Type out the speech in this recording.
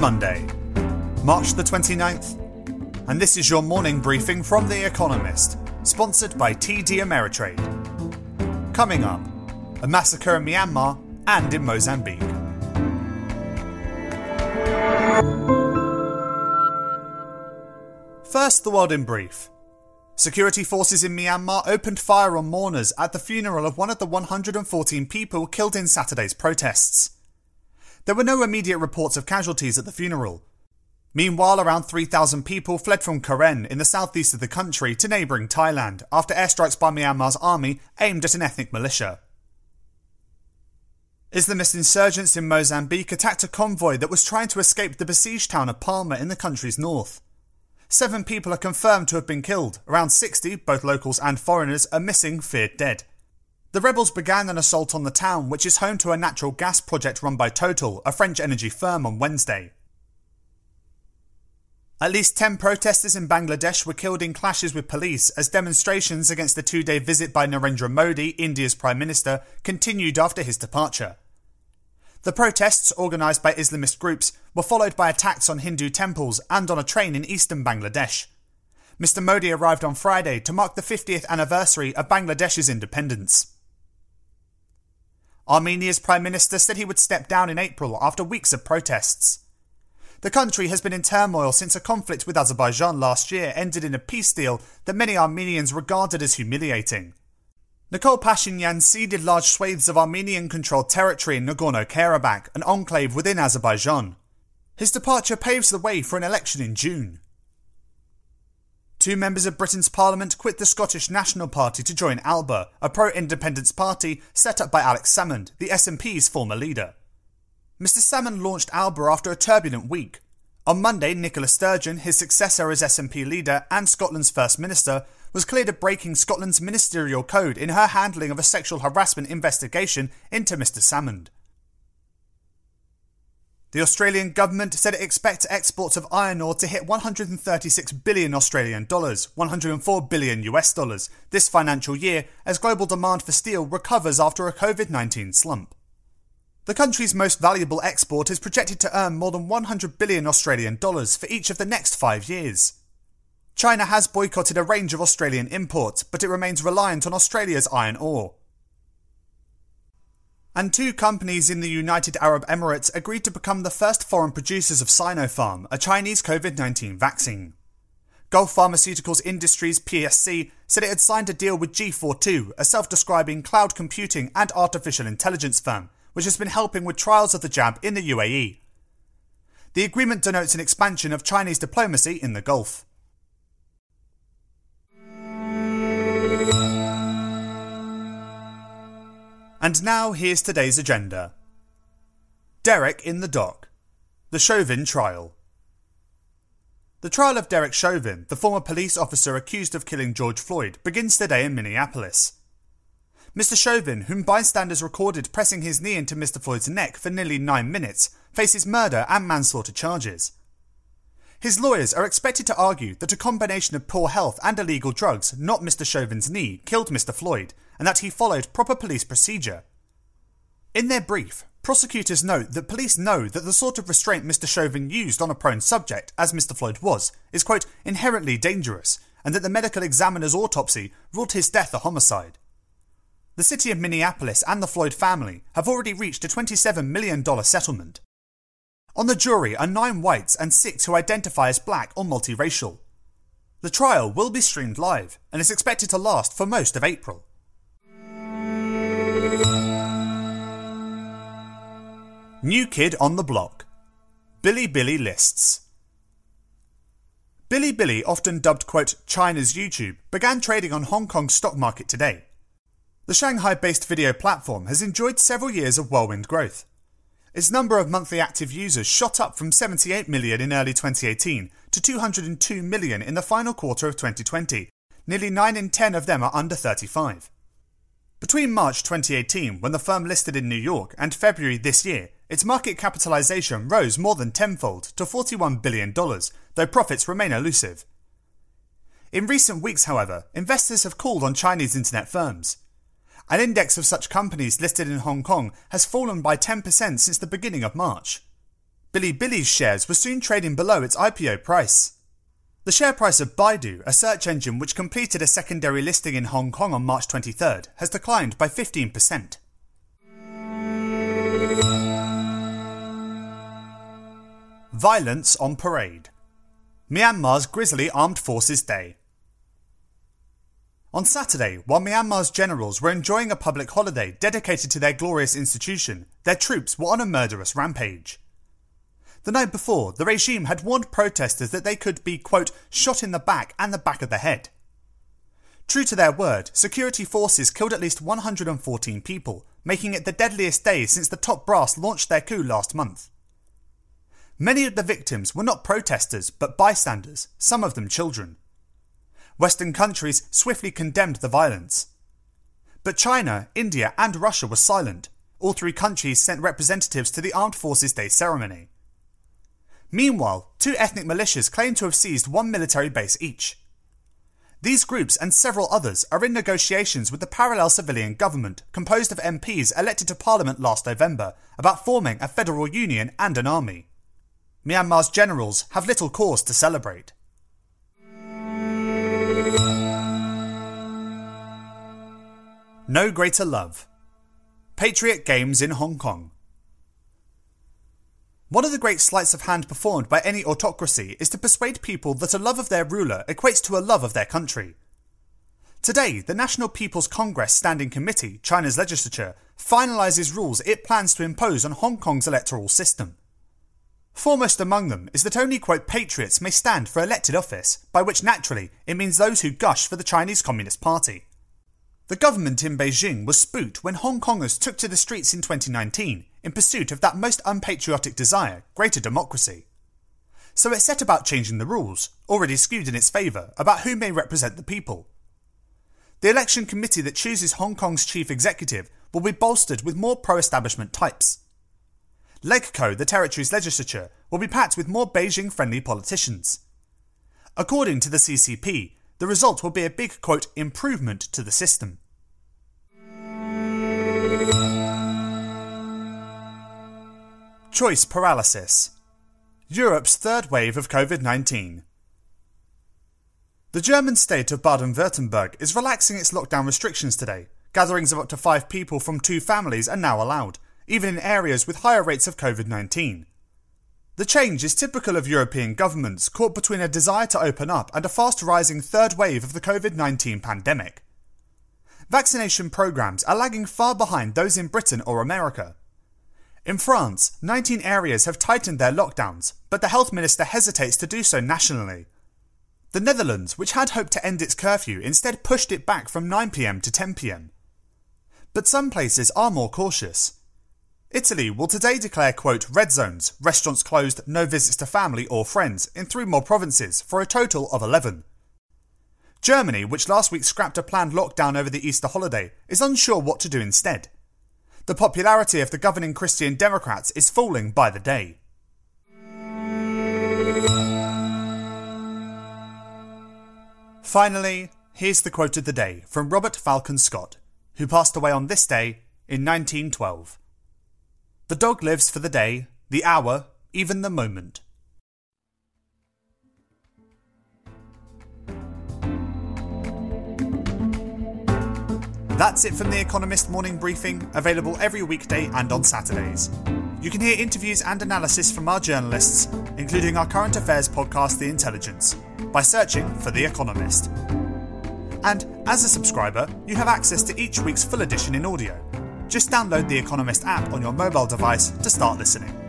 Monday, March the 29th, and this is your morning briefing from The Economist, sponsored by TD Ameritrade. Coming up, a massacre in Myanmar and in Mozambique. First, the world in brief. Security forces in Myanmar opened fire on mourners at the funeral of one of the 114 people killed in Saturday's protests. There were no immediate reports of casualties at the funeral. Meanwhile, around 3,000 people fled from Karen in the southeast of the country to neighbouring Thailand after airstrikes by Myanmar's army aimed at an ethnic militia. Islamist insurgents in Mozambique attacked a convoy that was trying to escape the besieged town of Palma in the country's north. Seven people are confirmed to have been killed. Around 60, both locals and foreigners, are missing, feared dead. The rebels began an assault on the town, which is home to a natural gas project run by Total, a French energy firm, on Wednesday. At least 10 protesters in Bangladesh were killed in clashes with police as demonstrations against the two day visit by Narendra Modi, India's Prime Minister, continued after his departure. The protests, organised by Islamist groups, were followed by attacks on Hindu temples and on a train in eastern Bangladesh. Mr. Modi arrived on Friday to mark the 50th anniversary of Bangladesh's independence. Armenia's Prime Minister said he would step down in April after weeks of protests. The country has been in turmoil since a conflict with Azerbaijan last year ended in a peace deal that many Armenians regarded as humiliating. Nikol Pashinyan ceded large swathes of Armenian controlled territory in Nagorno Karabakh, an enclave within Azerbaijan. His departure paves the way for an election in June. Two members of Britain's Parliament quit the Scottish National Party to join ALBA, a pro-independence party set up by Alex Salmond, the SNP's former leader. Mr Salmond launched ALBA after a turbulent week. On Monday, Nicola Sturgeon, his successor as SNP leader and Scotland's First Minister, was cleared of breaking Scotland's ministerial code in her handling of a sexual harassment investigation into Mr. Salmond. The Australian government said it expects exports of iron ore to hit 136 billion Australian dollars, 104 billion US dollars, this financial year as global demand for steel recovers after a COVID 19 slump. The country's most valuable export is projected to earn more than 100 billion Australian dollars for each of the next five years. China has boycotted a range of Australian imports, but it remains reliant on Australia's iron ore. And two companies in the United Arab Emirates agreed to become the first foreign producers of Sinopharm, a Chinese COVID 19 vaccine. Gulf Pharmaceuticals Industries PSC said it had signed a deal with G42, a self describing cloud computing and artificial intelligence firm, which has been helping with trials of the jab in the UAE. The agreement denotes an expansion of Chinese diplomacy in the Gulf. And now here's today's agenda Derek in the dock. The Chauvin trial. The trial of Derek Chauvin, the former police officer accused of killing George Floyd, begins today in Minneapolis. Mr. Chauvin, whom bystanders recorded pressing his knee into Mr. Floyd's neck for nearly nine minutes, faces murder and manslaughter charges. His lawyers are expected to argue that a combination of poor health and illegal drugs, not Mr. Chauvin's knee, killed Mr. Floyd, and that he followed proper police procedure. In their brief, prosecutors note that police know that the sort of restraint Mr. Chauvin used on a prone subject, as Mr. Floyd was, is, quote, inherently dangerous, and that the medical examiner's autopsy ruled his death a homicide. The city of Minneapolis and the Floyd family have already reached a $27 million settlement. On the jury are nine whites and six who identify as black or multiracial. The trial will be streamed live and is expected to last for most of April. New kid on the block. Bilibili lists. Bilibili, often dubbed quote China's YouTube, began trading on Hong Kong's stock market today. The Shanghai based video platform has enjoyed several years of whirlwind growth. Its number of monthly active users shot up from 78 million in early 2018 to 202 million in the final quarter of 2020. Nearly 9 in 10 of them are under 35. Between March 2018, when the firm listed in New York, and February this year, its market capitalization rose more than tenfold to $41 billion, though profits remain elusive. In recent weeks, however, investors have called on Chinese internet firms. An index of such companies listed in Hong Kong has fallen by 10% since the beginning of March. Bilibili's shares were soon trading below its IPO price. The share price of Baidu, a search engine which completed a secondary listing in Hong Kong on March 23rd, has declined by 15%. Violence on parade. Myanmar's Grisly Armed Forces Day. On Saturday, while Myanmar's generals were enjoying a public holiday dedicated to their glorious institution, their troops were on a murderous rampage. The night before, the regime had warned protesters that they could be, quote, shot in the back and the back of the head. True to their word, security forces killed at least 114 people, making it the deadliest day since the top brass launched their coup last month. Many of the victims were not protesters, but bystanders, some of them children. Western countries swiftly condemned the violence. But China, India, and Russia were silent. All three countries sent representatives to the Armed Forces Day ceremony. Meanwhile, two ethnic militias claim to have seized one military base each. These groups and several others are in negotiations with the parallel civilian government, composed of MPs elected to parliament last November, about forming a federal union and an army. Myanmar's generals have little cause to celebrate. No Greater Love Patriot Games in Hong Kong. One of the great sleights of hand performed by any autocracy is to persuade people that a love of their ruler equates to a love of their country. Today, the National People's Congress Standing Committee, China's legislature, finalises rules it plans to impose on Hong Kong's electoral system. Foremost among them is that only, quote, patriots may stand for elected office, by which naturally it means those who gush for the Chinese Communist Party. The government in Beijing was spooked when Hong Kongers took to the streets in 2019 in pursuit of that most unpatriotic desire, greater democracy. So it set about changing the rules, already skewed in its favour, about who may represent the people. The election committee that chooses Hong Kong's chief executive will be bolstered with more pro establishment types. Legco, the territory's legislature, will be packed with more Beijing friendly politicians. According to the CCP, the result will be a big, quote, improvement to the system. Choice paralysis. Europe's third wave of COVID 19. The German state of Baden Württemberg is relaxing its lockdown restrictions today. Gatherings of up to five people from two families are now allowed, even in areas with higher rates of COVID 19. The change is typical of European governments caught between a desire to open up and a fast rising third wave of the COVID 19 pandemic. Vaccination programs are lagging far behind those in Britain or America. In France, 19 areas have tightened their lockdowns, but the health minister hesitates to do so nationally. The Netherlands, which had hoped to end its curfew, instead pushed it back from 9pm to 10pm. But some places are more cautious. Italy will today declare, quote, red zones, restaurants closed, no visits to family or friends, in three more provinces, for a total of 11. Germany, which last week scrapped a planned lockdown over the Easter holiday, is unsure what to do instead. The popularity of the governing Christian Democrats is falling by the day. Finally, here's the quote of the day from Robert Falcon Scott, who passed away on this day in 1912. The dog lives for the day, the hour, even the moment. That's it from The Economist Morning Briefing, available every weekday and on Saturdays. You can hear interviews and analysis from our journalists, including our current affairs podcast, The Intelligence, by searching for The Economist. And as a subscriber, you have access to each week's full edition in audio just download the Economist app on your mobile device to start listening.